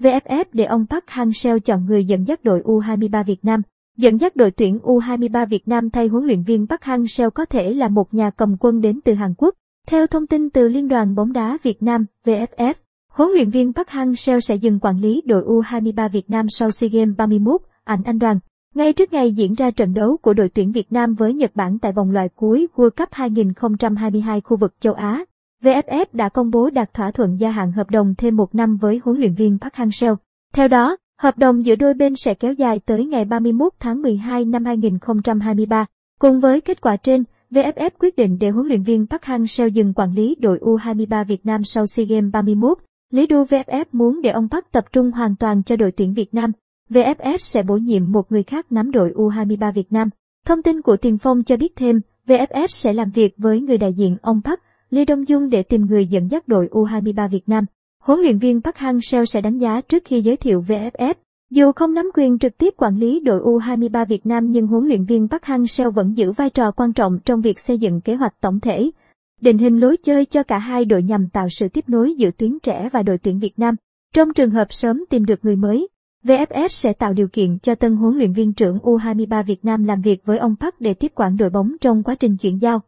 VFF để ông Park Hang-seo chọn người dẫn dắt đội U23 Việt Nam. Dẫn dắt đội tuyển U23 Việt Nam thay huấn luyện viên Park Hang-seo có thể là một nhà cầm quân đến từ Hàn Quốc. Theo thông tin từ Liên đoàn bóng đá Việt Nam, VFF, huấn luyện viên Park Hang-seo sẽ dừng quản lý đội U23 Việt Nam sau SEA Games 31, ảnh anh đoàn. Ngay trước ngày diễn ra trận đấu của đội tuyển Việt Nam với Nhật Bản tại vòng loại cuối World Cup 2022 khu vực châu Á, VFF đã công bố đạt thỏa thuận gia hạn hợp đồng thêm một năm với huấn luyện viên Park Hang-seo. Theo đó, hợp đồng giữa đôi bên sẽ kéo dài tới ngày 31 tháng 12 năm 2023. Cùng với kết quả trên, VFF quyết định để huấn luyện viên Park Hang-seo dừng quản lý đội U23 Việt Nam sau SEA Games 31. Lý do VFF muốn để ông Park tập trung hoàn toàn cho đội tuyển Việt Nam. VFF sẽ bổ nhiệm một người khác nắm đội U23 Việt Nam. Thông tin của Tiền Phong cho biết thêm, VFF sẽ làm việc với người đại diện ông Park, Lê Đông Dung để tìm người dẫn dắt đội U23 Việt Nam. Huấn luyện viên Park Hang-seo sẽ đánh giá trước khi giới thiệu VFF. Dù không nắm quyền trực tiếp quản lý đội U23 Việt Nam nhưng huấn luyện viên Park Hang-seo vẫn giữ vai trò quan trọng trong việc xây dựng kế hoạch tổng thể, định hình lối chơi cho cả hai đội nhằm tạo sự tiếp nối giữa tuyến trẻ và đội tuyển Việt Nam. Trong trường hợp sớm tìm được người mới, VFF sẽ tạo điều kiện cho tân huấn luyện viên trưởng U23 Việt Nam làm việc với ông Park để tiếp quản đội bóng trong quá trình chuyển giao.